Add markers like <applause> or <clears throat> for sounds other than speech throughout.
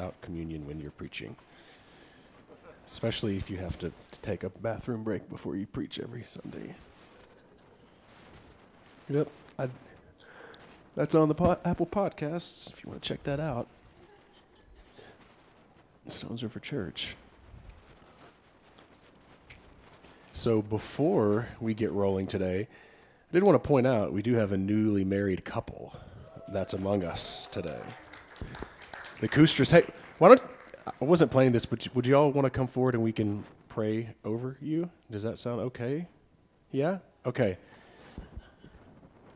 out communion when you're preaching, especially if you have to, to take a bathroom break before you preach every Sunday. Yep, I, that's on the po- Apple Podcasts if you want to check that out. Stones River Church. So before we get rolling today, I did want to point out we do have a newly married couple that's among us today. The Koosters. Hey, why don't I wasn't playing this, but would you all want to come forward and we can pray over you? Does that sound okay? Yeah? Okay.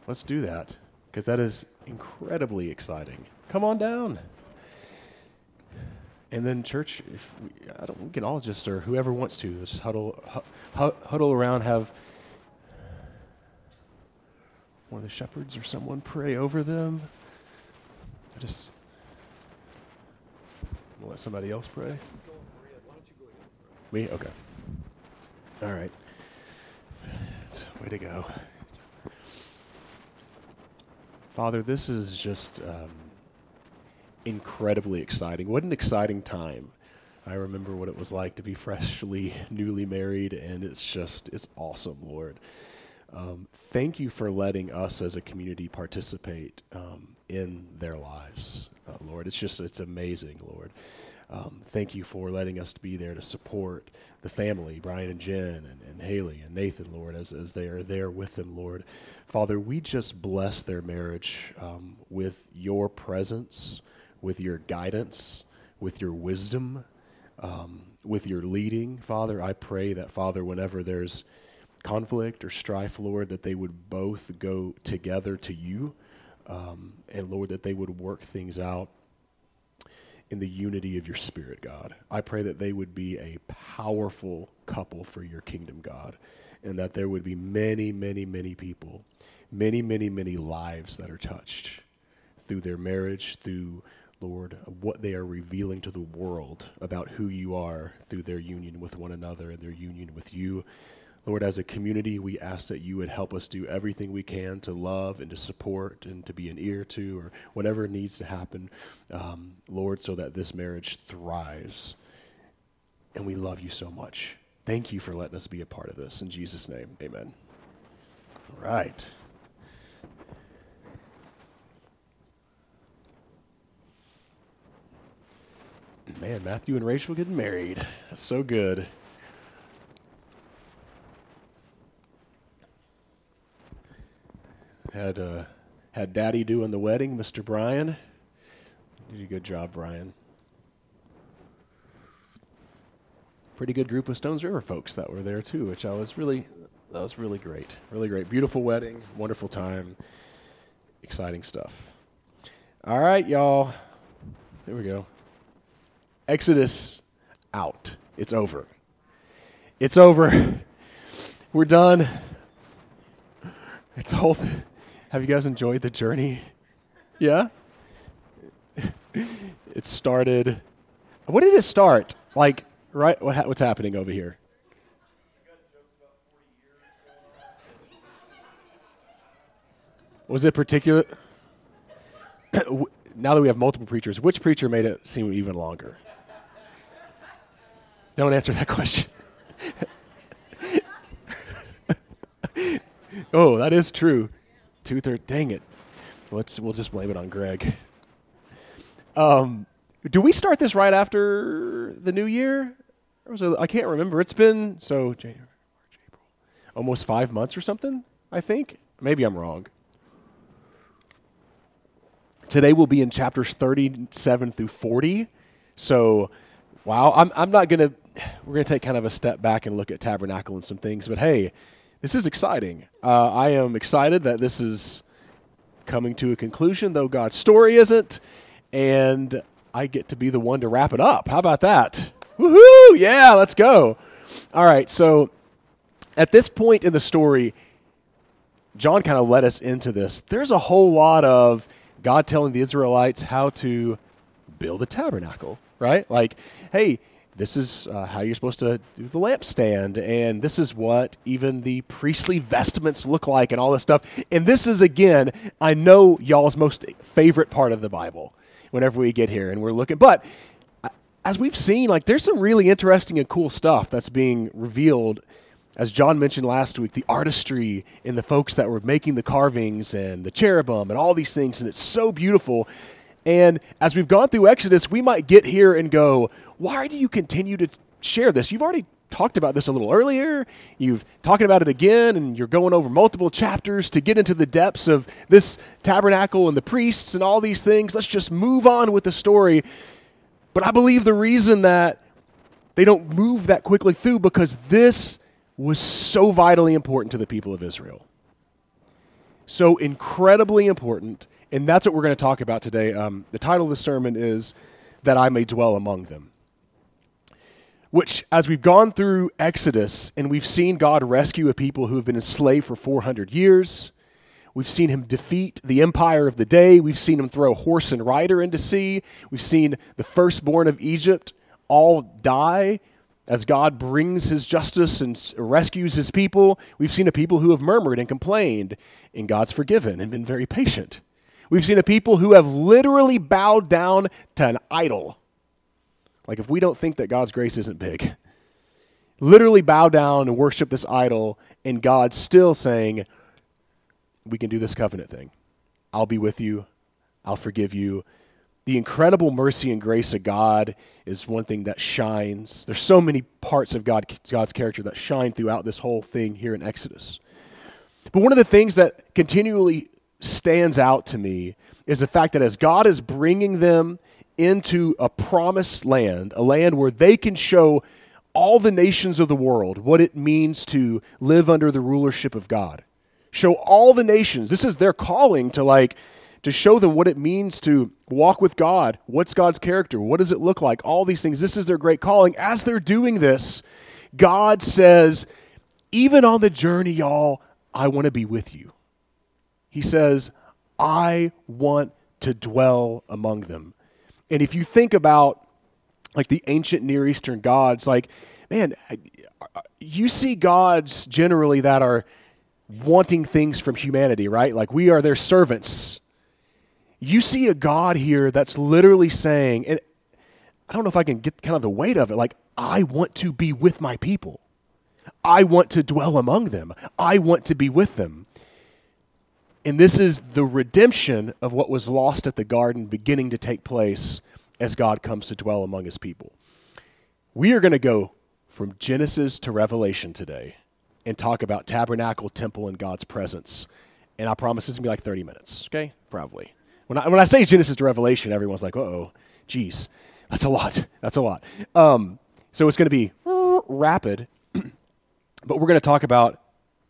Let's do that because that is incredibly exciting. Come on down. And then, church, if we, I don't, we can all just, or whoever wants to, just huddle, hu- huddle around, have one of the shepherds or someone pray over them. I just We'll let somebody else pray. Me? Okay. All right. It's Way to go. Father, this is just um, incredibly exciting. What an exciting time. I remember what it was like to be freshly, newly married, and it's just, it's awesome, Lord. Um, thank you for letting us as a community participate um, in their lives, uh, Lord. It's just, it's amazing, Lord. Um, thank you for letting us be there to support the family, Brian and Jen and, and Haley and Nathan, Lord, as, as they are there with them, Lord. Father, we just bless their marriage um, with your presence, with your guidance, with your wisdom, um, with your leading. Father, I pray that, Father, whenever there's conflict or strife, Lord, that they would both go together to you. Um, and Lord, that they would work things out in the unity of your spirit, God. I pray that they would be a powerful couple for your kingdom, God, and that there would be many, many, many people, many, many, many lives that are touched through their marriage, through, Lord, what they are revealing to the world about who you are through their union with one another and their union with you. Lord, as a community, we ask that you would help us do everything we can to love and to support and to be an ear to or whatever needs to happen, um, Lord, so that this marriage thrives. And we love you so much. Thank you for letting us be a part of this. In Jesus' name, amen. All right. Man, Matthew and Rachel getting married. That's so good. Had uh, had Daddy doing the wedding, Mr. Brian. Did a good job, Brian. Pretty good group of Stones River folks that were there too, which I was really that was really great. Really great. Beautiful wedding, wonderful time. Exciting stuff. All right, y'all. Here we go. Exodus out. It's over. It's over. <laughs> We're done. It's the whole thing. Have you guys enjoyed the journey? Yeah? it started. What did it start? Like, right? What ha- what's happening over here? Was it particular? <coughs> now that we have multiple preachers, which preacher made it seem even longer? Don't answer that <laughs> question. <laughs> oh, that is true. Two. Dang it. Let's. We'll just blame it on Greg. Um, do we start this right after the new year? Or was it, I can't remember. It's been so January, March, April, almost five months or something. I think. Maybe I'm wrong. Today we'll be in chapters 37 through 40. So, wow. I'm. I'm not gonna. We're gonna take kind of a step back and look at tabernacle and some things. But hey, this is exciting. Uh, I am excited that this is coming to a conclusion, though God's story isn't, and I get to be the one to wrap it up. How about that? Woohoo! Yeah, let's go. All right, so at this point in the story, John kind of led us into this. There's a whole lot of God telling the Israelites how to build a tabernacle, right? Like, hey, this is uh, how you're supposed to do the lampstand, and this is what even the priestly vestments look like, and all this stuff. And this is, again, I know y'all's most favorite part of the Bible. whenever we get here and we're looking. But as we've seen, like there's some really interesting and cool stuff that's being revealed. As John mentioned last week, the artistry in the folks that were making the carvings and the cherubim and all these things, and it's so beautiful. And as we've gone through Exodus, we might get here and go, why do you continue to share this? You've already talked about this a little earlier. You've talking about it again, and you're going over multiple chapters to get into the depths of this tabernacle and the priests and all these things. Let's just move on with the story. But I believe the reason that they don't move that quickly through because this was so vitally important to the people of Israel. So incredibly important, and that's what we're going to talk about today. Um, the title of the sermon is That I May Dwell Among Them which, as we've gone through Exodus and we've seen God rescue a people who have been enslaved for 400 years, we've seen him defeat the empire of the day, we've seen him throw horse and rider into sea, we've seen the firstborn of Egypt all die as God brings his justice and rescues his people. We've seen a people who have murmured and complained, and God's forgiven and been very patient. We've seen a people who have literally bowed down to an idol like, if we don't think that God's grace isn't big, literally bow down and worship this idol, and God's still saying, We can do this covenant thing. I'll be with you, I'll forgive you. The incredible mercy and grace of God is one thing that shines. There's so many parts of God, God's character that shine throughout this whole thing here in Exodus. But one of the things that continually stands out to me is the fact that as God is bringing them into a promised land, a land where they can show all the nations of the world what it means to live under the rulership of God. Show all the nations. This is their calling to like to show them what it means to walk with God. What's God's character? What does it look like? All these things. This is their great calling. As they're doing this, God says, even on the journey, y'all, I want to be with you. He says, I want to dwell among them. And if you think about like the ancient Near Eastern gods, like, man, you see gods generally that are wanting things from humanity, right? Like we are their servants. You see a God here that's literally saying, and I don't know if I can get kind of the weight of it, like, I want to be with my people. I want to dwell among them. I want to be with them. And this is the redemption of what was lost at the garden beginning to take place as God comes to dwell among his people. We are going to go from Genesis to Revelation today and talk about tabernacle, temple, and God's presence. And I promise it's going to be like 30 minutes, okay? Probably. When I, when I say Genesis to Revelation, everyone's like, oh, geez, that's a lot. That's a lot. Um, so it's going to be rapid, <clears throat> but we're going to talk about,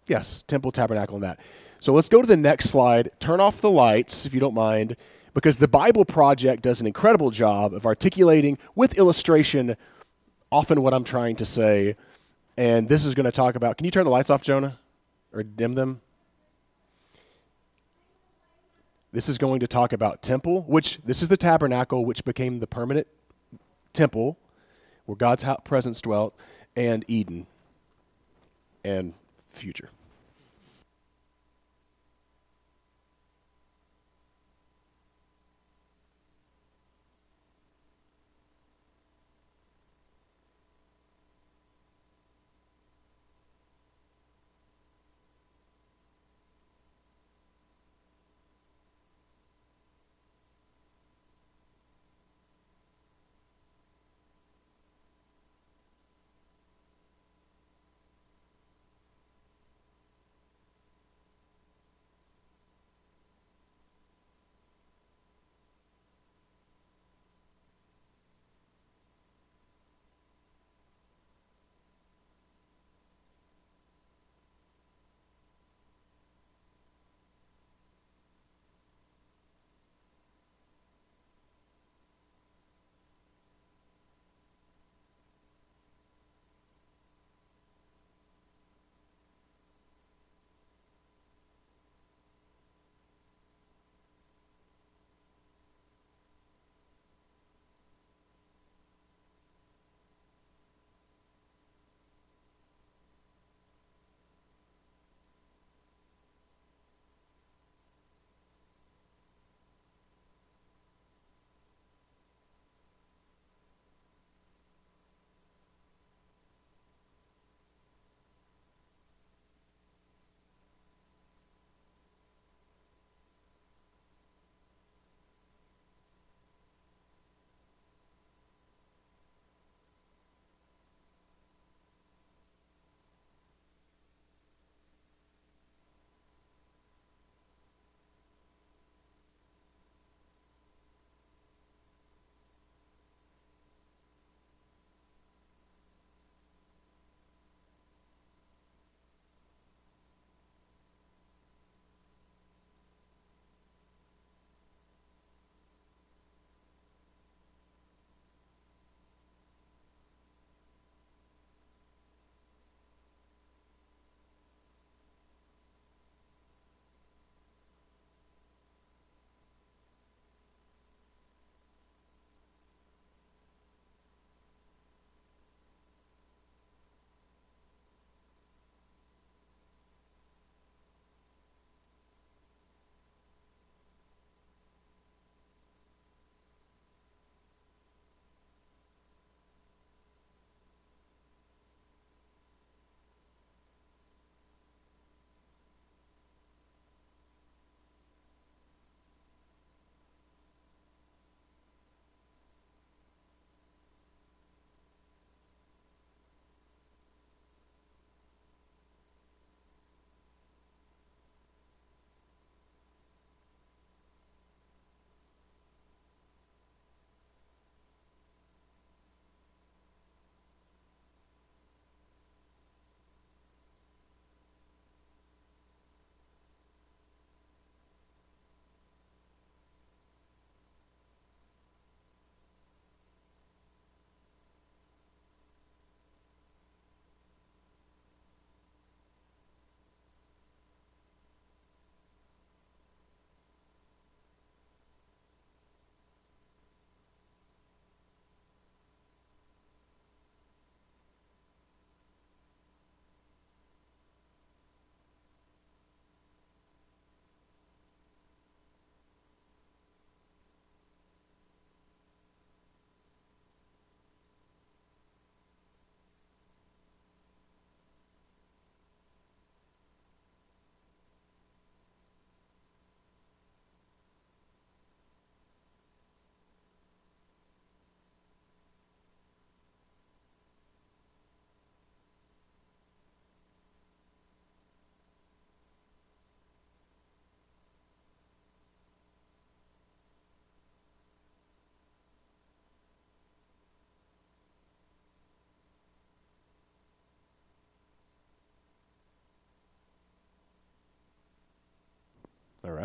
yes, temple, tabernacle, and that. So let's go to the next slide. Turn off the lights, if you don't mind, because the Bible Project does an incredible job of articulating with illustration often what I'm trying to say. And this is going to talk about. Can you turn the lights off, Jonah? Or dim them? This is going to talk about temple, which this is the tabernacle, which became the permanent temple where God's presence dwelt, and Eden and future.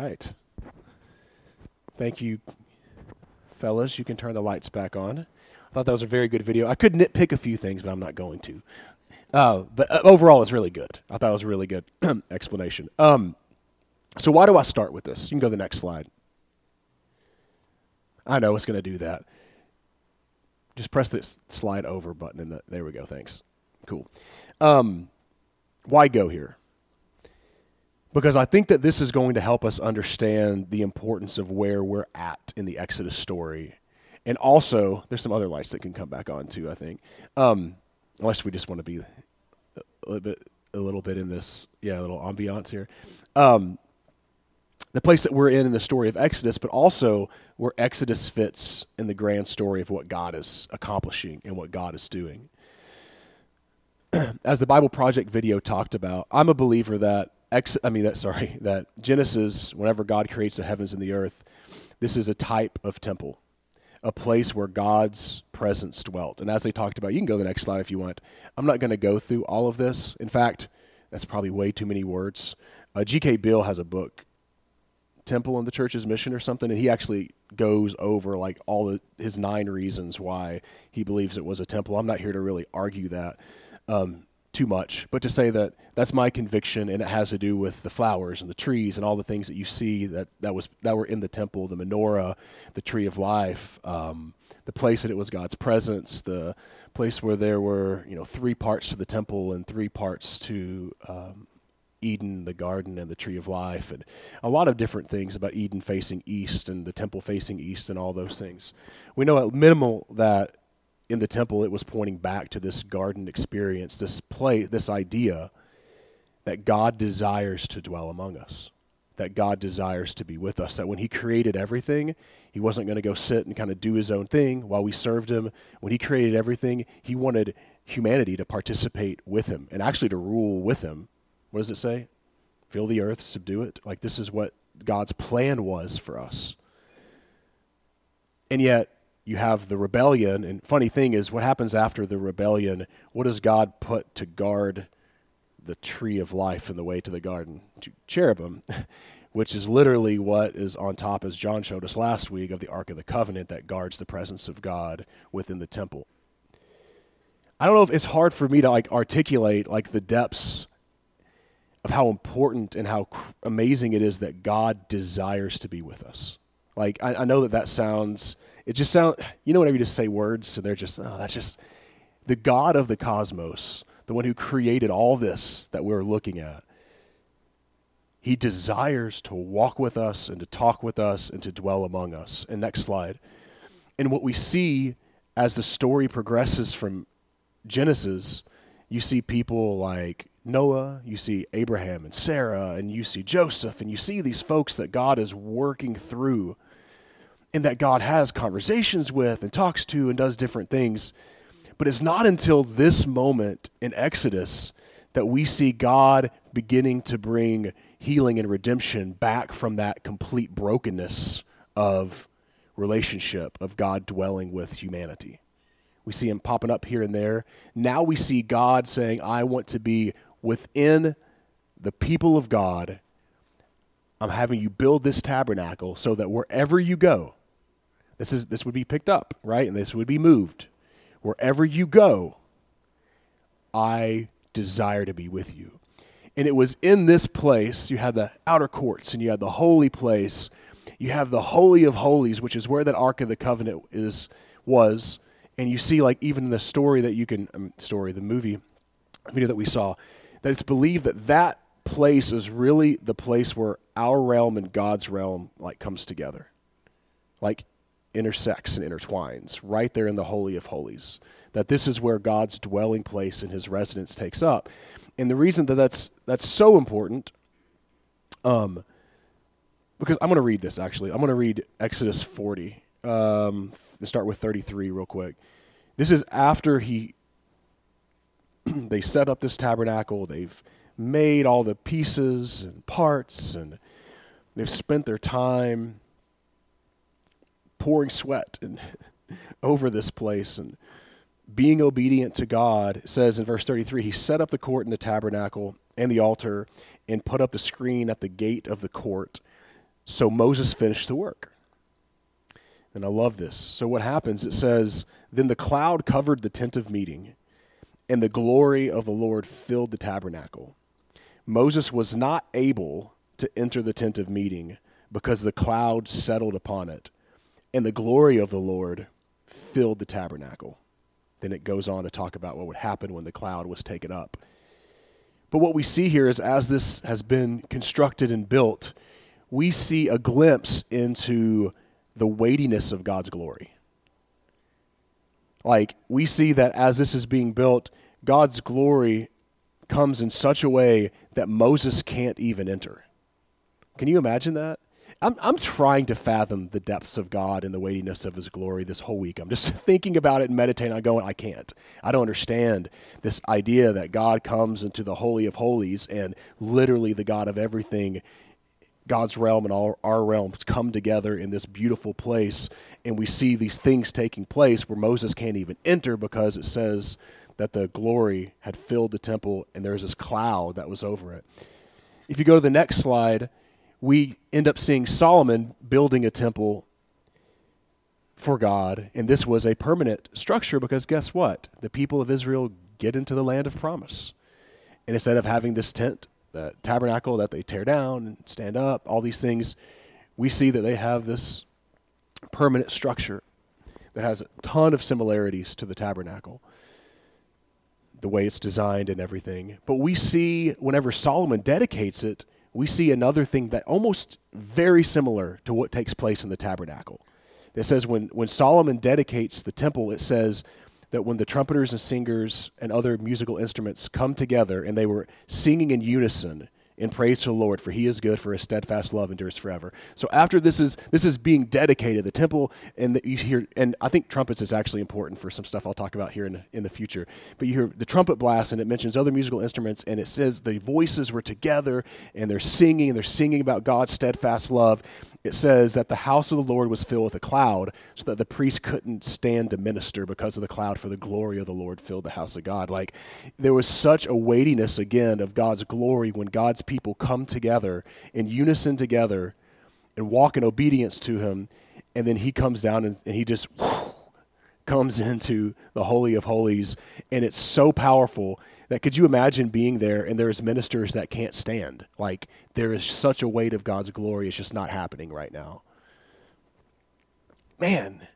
Right. Thank you, fellas. You can turn the lights back on. I thought that was a very good video. I could nitpick a few things, but I'm not going to. Uh, but uh, overall, it's really good. I thought it was a really good <clears throat> explanation. Um, so, why do I start with this? You can go to the next slide. I know it's going to do that. Just press the slide over button, and the, there we go. Thanks. Cool. Um, why go here? Because I think that this is going to help us understand the importance of where we're at in the Exodus story. And also, there's some other lights that can come back on too, I think. Um, unless we just want to be a little bit a little bit in this yeah a little ambiance here um, the place that we're in in the story of exodus but also where exodus fits in the grand story of what god is accomplishing and what god is doing <clears throat> as the bible project video talked about i'm a believer that ex i mean that sorry <laughs> that genesis whenever god creates the heavens and the earth this is a type of temple a place where God's presence dwelt. And as they talked about, you can go to the next slide if you want. I'm not going to go through all of this. In fact, that's probably way too many words. Uh, G.K. Beale has a book, Temple and the Church's Mission or something, and he actually goes over like all the, his nine reasons why he believes it was a temple. I'm not here to really argue that. Um, too much, but to say that that's my conviction, and it has to do with the flowers and the trees and all the things that you see that that was that were in the temple, the menorah, the tree of life, um, the place that it was God's presence, the place where there were you know three parts to the temple and three parts to um, Eden, the garden, and the tree of life, and a lot of different things about Eden facing east and the temple facing east and all those things. We know at minimal that in the temple, it was pointing back to this garden experience, this play, this idea that God desires to dwell among us, that God desires to be with us, that when He created everything, He wasn't going to go sit and kind of do His own thing while we served Him. When He created everything, He wanted humanity to participate with Him and actually to rule with Him. What does it say? Fill the earth, subdue it. Like this is what God's plan was for us. And yet, you have the rebellion. And funny thing is, what happens after the rebellion? What does God put to guard the tree of life in the way to the garden? Two Cherubim, <laughs> which is literally what is on top, as John showed us last week, of the Ark of the Covenant that guards the presence of God within the temple. I don't know if it's hard for me to like articulate like the depths of how important and how amazing it is that God desires to be with us. Like I, I know that that sounds it just sounds, you know, whenever you just say words, so they're just, oh, that's just the God of the cosmos, the one who created all this that we're looking at. He desires to walk with us and to talk with us and to dwell among us. And next slide. And what we see as the story progresses from Genesis, you see people like Noah, you see Abraham and Sarah, and you see Joseph, and you see these folks that God is working through and that God has conversations with and talks to and does different things. But it's not until this moment in Exodus that we see God beginning to bring healing and redemption back from that complete brokenness of relationship, of God dwelling with humanity. We see him popping up here and there. Now we see God saying, I want to be within the people of God. I'm having you build this tabernacle so that wherever you go, this is this would be picked up, right? And this would be moved. Wherever you go, I desire to be with you. And it was in this place, you had the outer courts and you had the holy place. You have the holy of holies, which is where that ark of the covenant is was. And you see like even in the story that you can um, story, the movie video that we saw, that it's believed that that place is really the place where our realm and God's realm like comes together. Like intersects and intertwines right there in the Holy of Holies. That this is where God's dwelling place and his residence takes up. And the reason that that's, that's so important, um, because I'm going to read this actually. I'm going to read Exodus 40 um, start with 33 real quick. This is after he <clears throat> they set up this tabernacle. They've made all the pieces and parts, and they've spent their time pouring sweat and <laughs> over this place and being obedient to God says in verse 33 he set up the court and the tabernacle and the altar and put up the screen at the gate of the court So Moses finished the work. And I love this. So what happens? It says, Then the cloud covered the tent of meeting, and the glory of the Lord filled the tabernacle. Moses was not able to enter the tent of meeting because the cloud settled upon it, and the glory of the Lord filled the tabernacle. Then it goes on to talk about what would happen when the cloud was taken up. But what we see here is as this has been constructed and built, we see a glimpse into the weightiness of God's glory. Like, we see that as this is being built, God's glory comes in such a way that Moses can't even enter. Can you imagine that? I'm, I'm trying to fathom the depths of God and the weightiness of his glory this whole week. I'm just <laughs> thinking about it and meditating. I'm going, I can't. I don't understand this idea that God comes into the Holy of Holies and literally the God of everything God's realm and all our realms come together in this beautiful place, and we see these things taking place where Moses can't even enter because it says that the glory had filled the temple and there's this cloud that was over it. If you go to the next slide, we end up seeing Solomon building a temple for God, and this was a permanent structure because guess what? The people of Israel get into the land of promise. And instead of having this tent the tabernacle that they tear down and stand up, all these things, we see that they have this permanent structure that has a ton of similarities to the tabernacle, the way it's designed and everything. But we see, whenever Solomon dedicates it, we see another thing that almost very similar to what takes place in the tabernacle. It says when, when Solomon dedicates the temple, it says that when the trumpeters and singers and other musical instruments come together and they were singing in unison, in praise to the Lord, for he is good, for his steadfast love endures forever. So after this is this is being dedicated, the temple, and the, you hear, and I think trumpets is actually important for some stuff I'll talk about here in in the future. But you hear the trumpet blast, and it mentions other musical instruments, and it says the voices were together, and they're singing, and they're singing about God's steadfast love. It says that the house of the Lord was filled with a cloud, so that the priest couldn't stand to minister because of the cloud, for the glory of the Lord filled the house of God. Like there was such a weightiness again of God's glory when God's people come together in unison together and walk in obedience to him. And then he comes down and, and he just comes into the Holy of Holies. And it's so powerful that could you imagine being there and there's ministers that can't stand? Like there is such a weight of God's glory, it's just not happening right now. Man,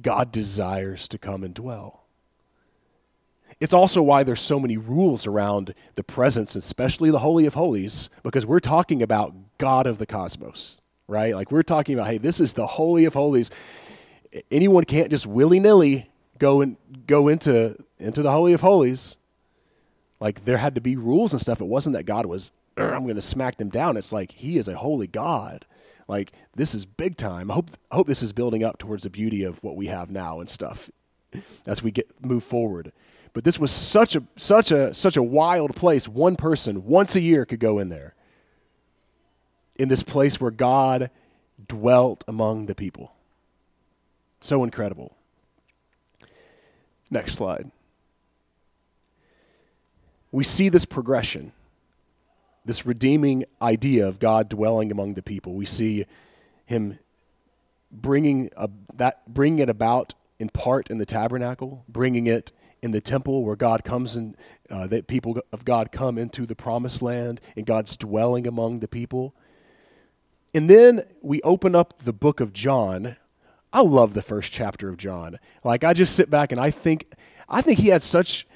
God desires to come and dwell. It's also why there's so many rules around the presence, especially the Holy of Holies, because we're talking about God of the cosmos, right? Like we're talking about, hey, this is the Holy of Holies. Anyone can't just willy nilly go and go into into the Holy of Holies. Like there had to be rules and stuff. It wasn't that God was, I'm going to smack them down. It's like He is a holy God. Like this is big time. I hope hope this is building up towards the beauty of what we have now and stuff as we get move forward. But this was such a such a such a wild place. One person once a year could go in there. In this place where God dwelt among the people. So incredible. Next slide. We see this progression, this redeeming idea of God dwelling among the people. We see him bringing a, that bringing it about in part in the tabernacle, bringing it in the temple where God comes and uh, that people of God come into the promised land and God's dwelling among the people. And then we open up the book of John. I love the first chapter of John. Like I just sit back and I think I think he had such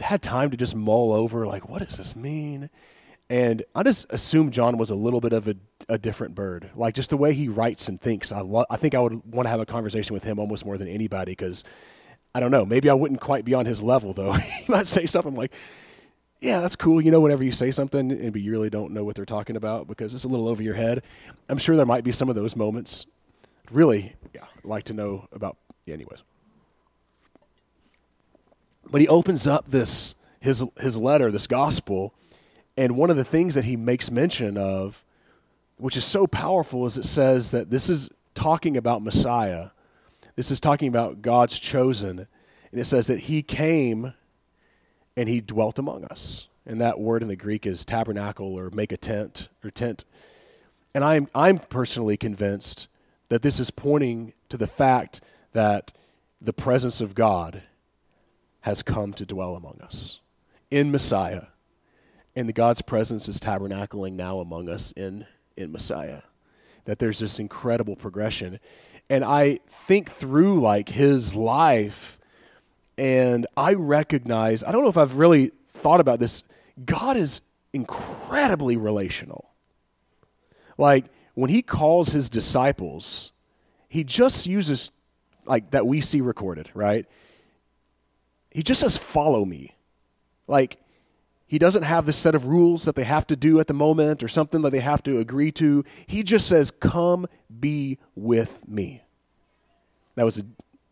had time to just mull over like what does this mean? And I just assume John was a little bit of a, a different bird. Like just the way he writes and thinks. I lo- I think I would want to have a conversation with him almost more than anybody because I don't know. Maybe I wouldn't quite be on his level though. <laughs> he might say something like, "Yeah, that's cool." You know, whenever you say something and you really don't know what they're talking about because it's a little over your head. I'm sure there might be some of those moments. Really, yeah, like to know about. Yeah, anyways, but he opens up this his his letter, this gospel, and one of the things that he makes mention of, which is so powerful, is it says that this is talking about Messiah this is talking about God's chosen. And it says that he came and he dwelt among us. And that word in the Greek is tabernacle or make a tent or tent. And I'm, I'm personally convinced that this is pointing to the fact that the presence of God has come to dwell among us in Messiah. And the God's presence is tabernacling now among us in, in Messiah. That there's this incredible progression. And I think through like his life, and I recognize, I don't know if I've really thought about this, God is incredibly relational. Like when he calls his disciples, he just uses like that we see recorded, right? He just says, follow me. Like, he doesn't have this set of rules that they have to do at the moment or something that they have to agree to. He just says, come be with me. That was a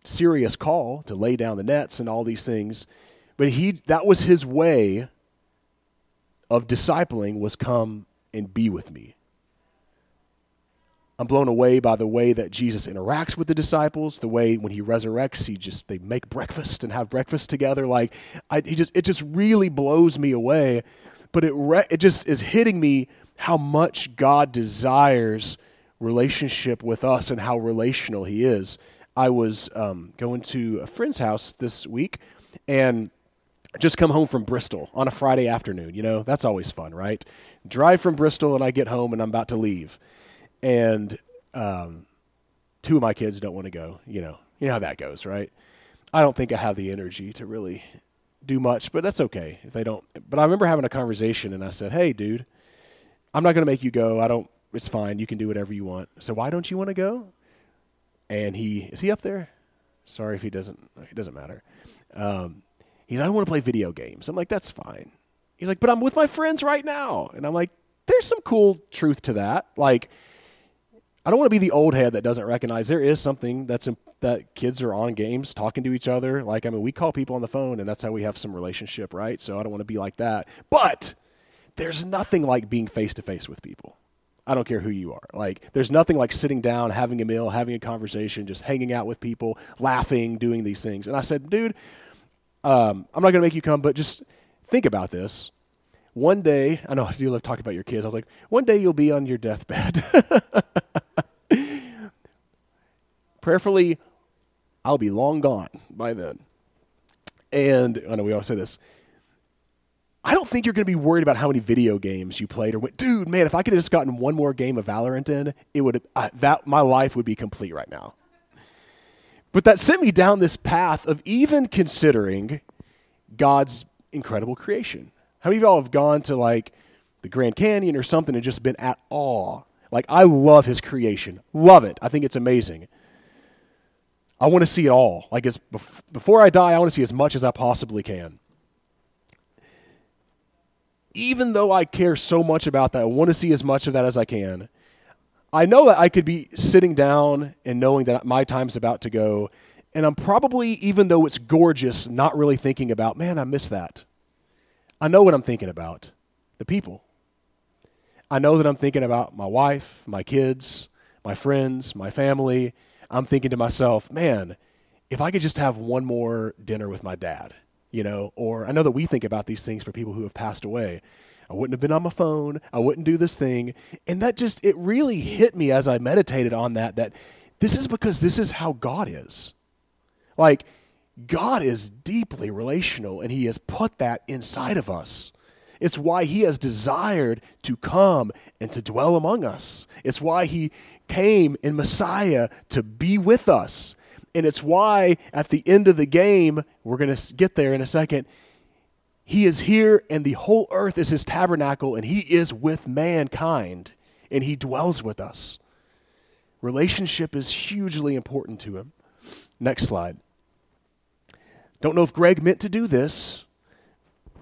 serious call to lay down the nets and all these things. But he that was his way of discipling was come and be with me. I'm blown away by the way that Jesus interacts with the disciples, the way when he resurrects, he just they make breakfast and have breakfast together. Like I, he just it just really blows me away. But it re- it just is hitting me how much God desires relationship with us and how relational He is. I was um, going to a friend's house this week, and just come home from Bristol on a Friday afternoon. You know that's always fun, right? Drive from Bristol, and I get home, and I'm about to leave and um, two of my kids don't want to go. You know, you know how that goes, right? I don't think I have the energy to really do much, but that's okay if they don't. But I remember having a conversation, and I said, "Hey, dude, I'm not going to make you go. I don't. It's fine. You can do whatever you want. So why don't you want to go?" And he is he up there? Sorry if he doesn't. It doesn't matter. Um, he's. I don't want to play video games. I'm like, that's fine. He's like, but I'm with my friends right now, and I'm like, there's some cool truth to that. Like I don't want to be the old head that doesn't recognize there is something that's that kids are on games talking to each other. Like I mean, we call people on the phone, and that's how we have some relationship, right? So I don't want to be like that. But there's nothing like being face to face with people. I don't care who you are. Like, there's nothing like sitting down, having a meal, having a conversation, just hanging out with people, laughing, doing these things. And I said, dude, um, I'm not going to make you come, but just think about this. One day, I know you love talking about your kids. I was like, one day you'll be on your deathbed. <laughs> Prayerfully, I'll be long gone by then. And I know we always say this. I don't think you're going to be worried about how many video games you played or went, dude, man, if I could have just gotten one more game of Valorant in, it would uh, that my life would be complete right now. But that sent me down this path of even considering God's incredible creation. How many of y'all have gone to like the Grand Canyon or something and just been at awe? Like I love his creation. Love it. I think it's amazing. I want to see it all. Like as before I die, I want to see as much as I possibly can. Even though I care so much about that, I want to see as much of that as I can. I know that I could be sitting down and knowing that my time's about to go, and I'm probably, even though it's gorgeous, not really thinking about, man, I miss that. I know what I'm thinking about the people. I know that I'm thinking about my wife, my kids, my friends, my family, I'm thinking to myself, man, if I could just have one more dinner with my dad, you know, or I know that we think about these things for people who have passed away. I wouldn't have been on my phone. I wouldn't do this thing. And that just, it really hit me as I meditated on that, that this is because this is how God is. Like, God is deeply relational, and He has put that inside of us. It's why He has desired to come and to dwell among us. It's why He came in Messiah to be with us. And it's why at the end of the game, we're going to get there in a second, he is here and the whole earth is his tabernacle and he is with mankind and he dwells with us. Relationship is hugely important to him. Next slide. Don't know if Greg meant to do this,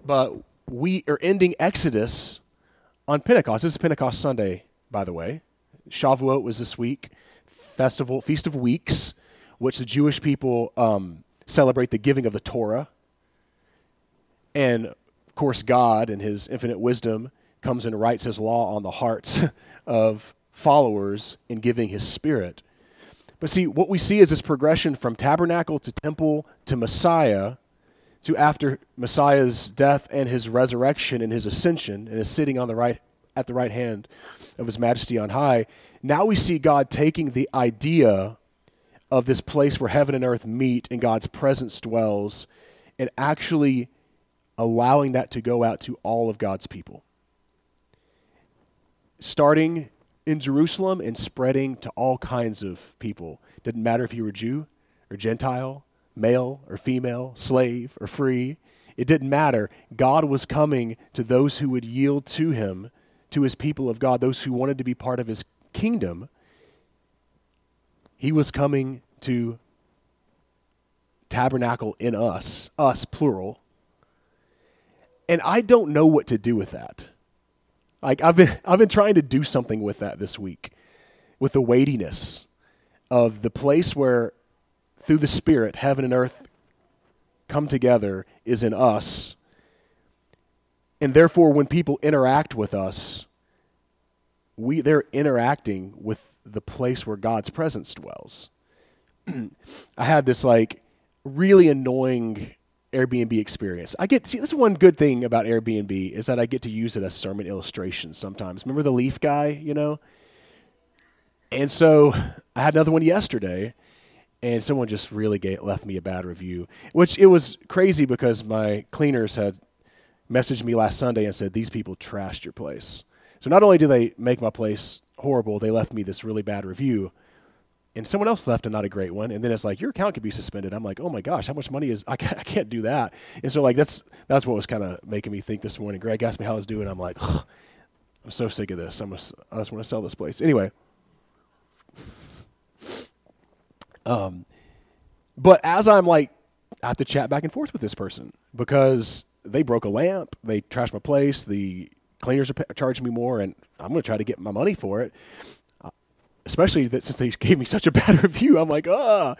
but we are ending Exodus on Pentecost. This is Pentecost Sunday, by the way. Shavuot was this week, festival, Feast of Weeks, which the Jewish people um, celebrate the giving of the Torah. And of course, God, in His infinite wisdom, comes and writes His law on the hearts <laughs> of followers in giving His Spirit. But see, what we see is this progression from tabernacle to temple to Messiah to after Messiah's death and his resurrection and his ascension and is sitting on the right at the right hand of his majesty on high. Now we see God taking the idea of this place where heaven and earth meet and God's presence dwells and actually allowing that to go out to all of God's people. Starting in Jerusalem and spreading to all kinds of people. Didn't matter if you were Jew or Gentile, male or female, slave or free. It didn't matter. God was coming to those who would yield to him, to his people of God, those who wanted to be part of his kingdom. He was coming to tabernacle in us, us plural. And I don't know what to do with that. Like I've been I've been trying to do something with that this week. With the weightiness of the place where through the spirit heaven and earth come together is in us. And therefore when people interact with us, we they're interacting with the place where God's presence dwells. <clears throat> I had this like really annoying Airbnb experience. I get see this is one good thing about Airbnb is that I get to use it as sermon illustrations sometimes. Remember the leaf guy, you know? And so I had another one yesterday, and someone just really gave, left me a bad review, which it was crazy because my cleaners had messaged me last Sunday and said these people trashed your place. So not only do they make my place horrible, they left me this really bad review and someone else left a not a great one and then it's like your account could be suspended. I'm like oh my gosh how much money is <laughs> i can't, I can't do that. And so like that's that's what was kind of making me think this morning. Greg asked me how i was doing. I'm like i'm so sick of this. I'm just, i just want to sell this place. Anyway. <laughs> Um, but as i'm like i have to chat back and forth with this person because they broke a lamp they trashed my place the cleaners are charging me more and i'm going to try to get my money for it especially that since they <laughs> gave me such a bad <laughs> review, I'm like, ah.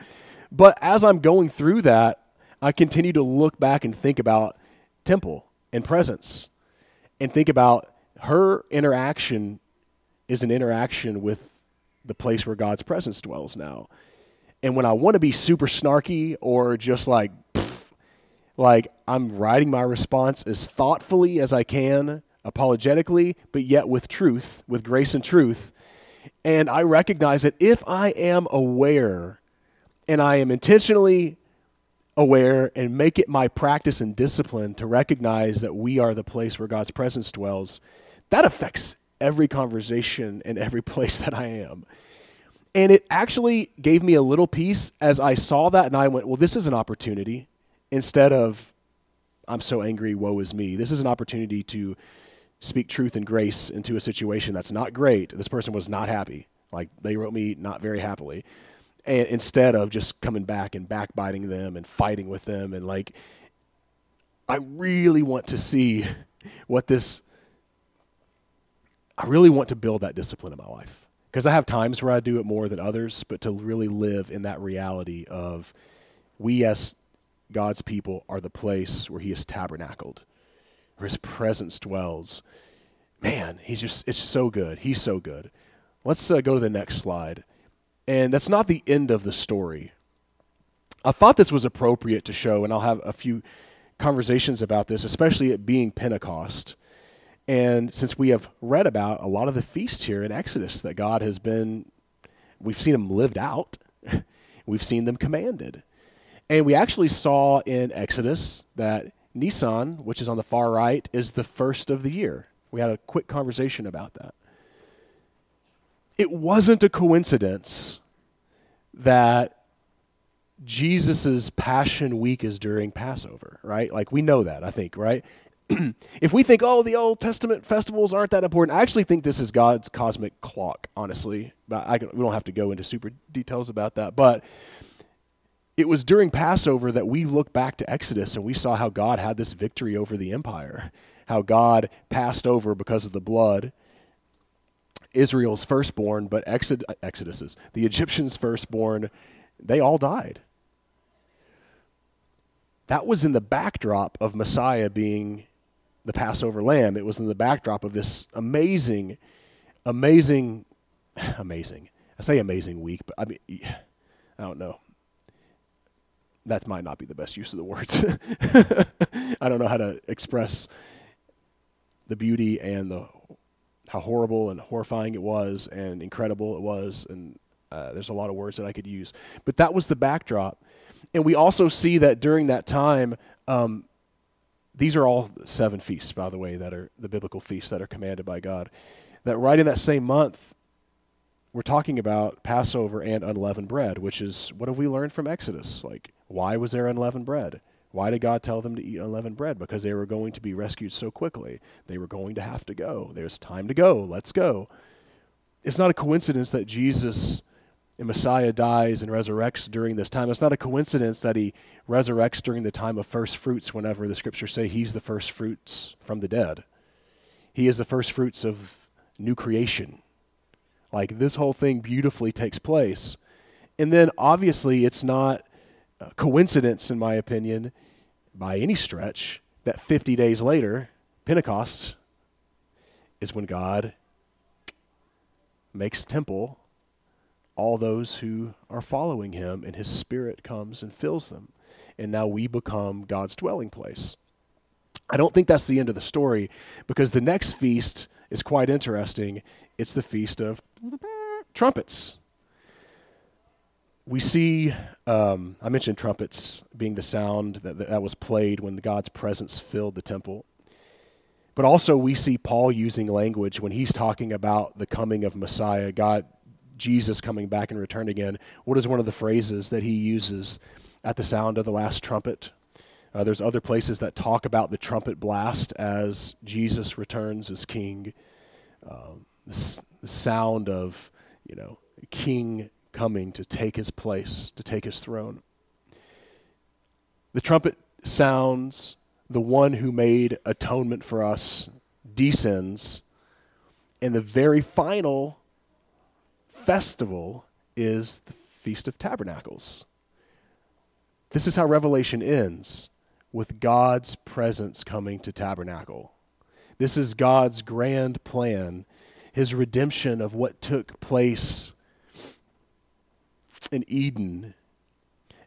But as I'm going through that, I continue to look back and think about temple and presence and think about her interaction is an interaction with the place where God's presence dwells now. And when I want to be super snarky or just like, like I'm writing my response as thoughtfully as I can, apologetically, but yet with truth, with grace and truth, and I recognize that if I am aware and I am intentionally aware and make it my practice and discipline to recognize that we are the place where God's presence dwells, that affects every conversation and every <laughs> place that I am. And it actually gave me a little peace as I saw that and I went, well, this is an opportunity instead of, I'm so angry, woe is me. This is an opportunity to speak truth and grace into a situation that's not great. This person was not happy. Like they wrote me not very happily. And instead of just coming back and backbiting them and fighting with them and like I really want to see what this I really want to build that discipline in my life. Because I have times where I do it more than others, but to really live in that reality of we as God's people are the place where he is tabernacled where his presence dwells. Man, he's just, it's so good. He's so good. Let's uh, go to the next slide. And that's not the end of the story. I thought this was appropriate to show, and I'll have a few conversations about this, especially it being Pentecost. And since we have read about a lot of the feasts here in Exodus that God has been, we've seen them lived out, <laughs> we've seen them commanded. And we actually saw in Exodus that Nisan, which is on the far right, is the first of the year. We had a quick conversation about that. It wasn't a coincidence that Jesus' Passion Week is during Passover, right? Like we know that, I think, right? <clears throat> if we think, oh, the Old Testament festivals aren't that important, I actually think this is God's cosmic clock, honestly. But I, we don't have to go into super details about that. But it was during Passover that we look back to Exodus and we saw how God had this victory over the empire, how God passed over because of the blood Israel's firstborn, but Exod- Exodus's, the Egyptians' firstborn, they all died. That was in the backdrop of Messiah being the Passover lamb. It was in the backdrop of this amazing, amazing, <sighs> amazing. I say amazing week, but I mean, <sighs> I don't know that might not be the best use of the words. <laughs> I don't know how to express the beauty and the how horrible and horrifying it was, and incredible it was, and uh, there's a lot of words that I could use. But that was the backdrop. And we also see that during that time, um, these are all seven feasts, by the way, that are the biblical feasts that are commanded by God. That right in that same month, we're talking about Passover and unleavened bread, which is what have we learned from Exodus? Like, why was there unleavened bread? Why did God tell them to eat unleavened bread? Because they were going to be rescued so quickly. They were going to have to go. There's time to go. Let's go. It's not a coincidence that Jesus and Messiah dies and resurrects during this time. It's not a coincidence that he resurrects during the time of first fruits whenever the scriptures say he's the first fruits from the dead. He is the first fruits of new creation. Like this whole thing beautifully takes place. And then obviously it's not coincidence, in my opinion, by any stretch, that 50 days later, Pentecost is when God makes temple all those who are following him, and his spirit comes and fills them. And now we become God's dwelling place. I don't think that's the end of the story because the next feast is quite interesting. It's the feast of trumpets. We see, um, I mentioned trumpets being the sound that, that was played when God's presence filled the temple. But also, we see Paul using language when he's talking about the coming of Messiah, God, Jesus coming back and return again. What is one of the phrases that he uses at the sound of the last trumpet? Uh, there's other places that talk about the trumpet blast as Jesus returns as king. Um, the, the sound of, you know, king coming to take his place, to take his throne. The trumpet sounds, the one who made atonement for us descends, and the very final festival is the Feast of Tabernacles. This is how Revelation ends with God's presence coming to tabernacle. This is God's grand plan, his redemption of what took place in Eden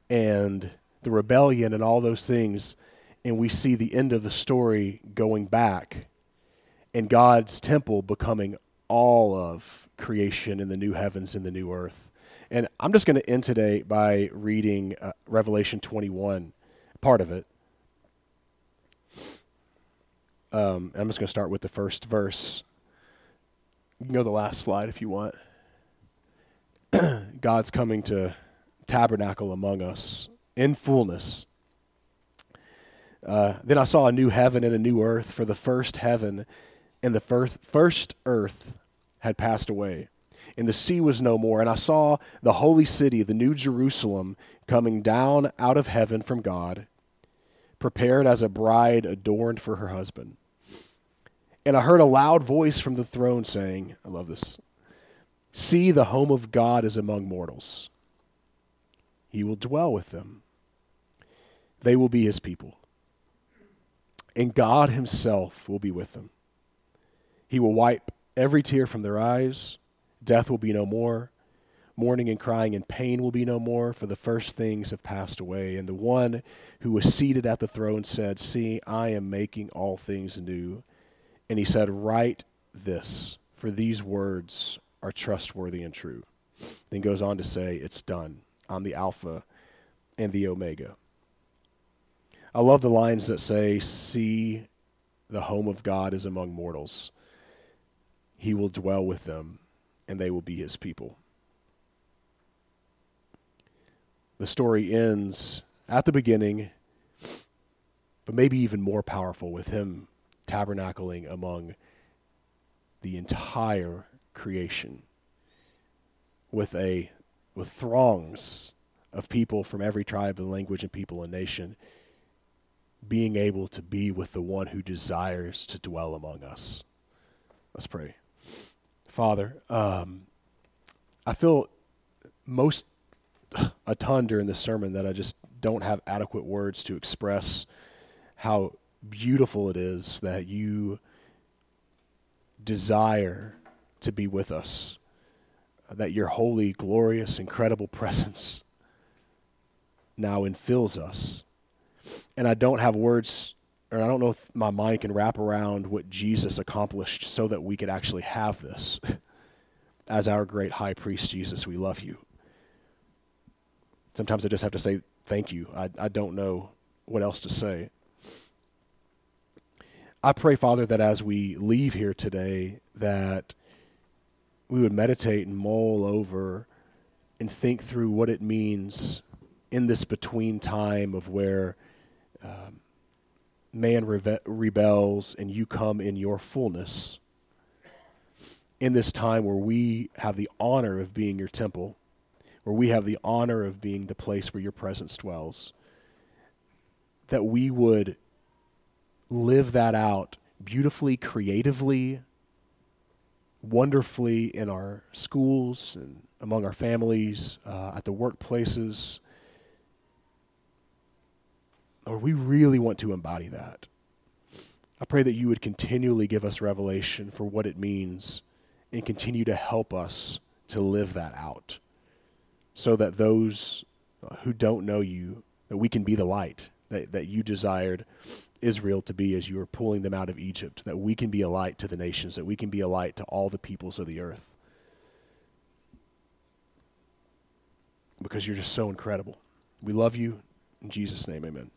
and the rebellion and all those things. And we see the end of the story going back and God's temple becoming all of creation in the new heavens and the new earth. And I'm just going to end today by reading uh, Revelation 21, part of it. Um, I'm just going to start with the first verse. You can go to the last slide if you want. <clears throat> God's coming to tabernacle among us in fullness. Uh, then I saw a new heaven and a new earth, for the first heaven and the first, first earth had passed away, and the sea was no more. And I saw the holy city, the new Jerusalem, coming down out of heaven from God, prepared as a bride adorned for her husband. And I heard a loud voice from the throne saying, I love this. See, the home of God is among mortals. He will dwell with them. They will be his people. And God himself will be with them. He will wipe every tear from their eyes. Death will be no more. Mourning and crying and pain will be no more, for the first things have passed away. And the one who was seated at the throne said, See, I am making all things new. And he said, Write this, for these words are trustworthy and true. Then goes on to say, It's done. I'm the Alpha and the Omega. I love the lines that say, See, the home of God is among mortals. He will dwell with them, and they will be his people. The story ends at the beginning, but maybe even more powerful with him tabernacling among the entire creation with a with throngs of people from every tribe and language and people and nation being able to be with the one who desires to dwell among us. Let's pray. Father, um, I feel most <sighs> a ton during this sermon that I just don't have adequate words to express how beautiful it is that you desire to be with us, uh, that your holy, glorious, incredible <laughs> presence now infills us. And I don't have words or I don't know if my mind can wrap around what Jesus accomplished so that we could actually have this. <laughs> As our great high priest, Jesus, we love you. Sometimes I just have to say thank you. I, I don't know what else to say. I pray, Father, that as we leave here today, that we would meditate and mull over and think through what it means in this between time of where um, man reve- rebels and you come in your fullness. In this time where we have the honor of being your temple, where we have the honor of being the place where your presence dwells, that we would live that out beautifully, creatively, wonderfully in our schools and among our families, uh, at the workplaces. Or we really want to embody that. I pray that you would continually give us revelation for what it means and continue to help us to live that out so that those who don't know you, that we can be the light that, that you desired Israel to be as you are pulling them out of Egypt, that we can be a light to the nations, that we can be a light to all the peoples of the earth. Because you're just so incredible. We love you. In Jesus' name, amen.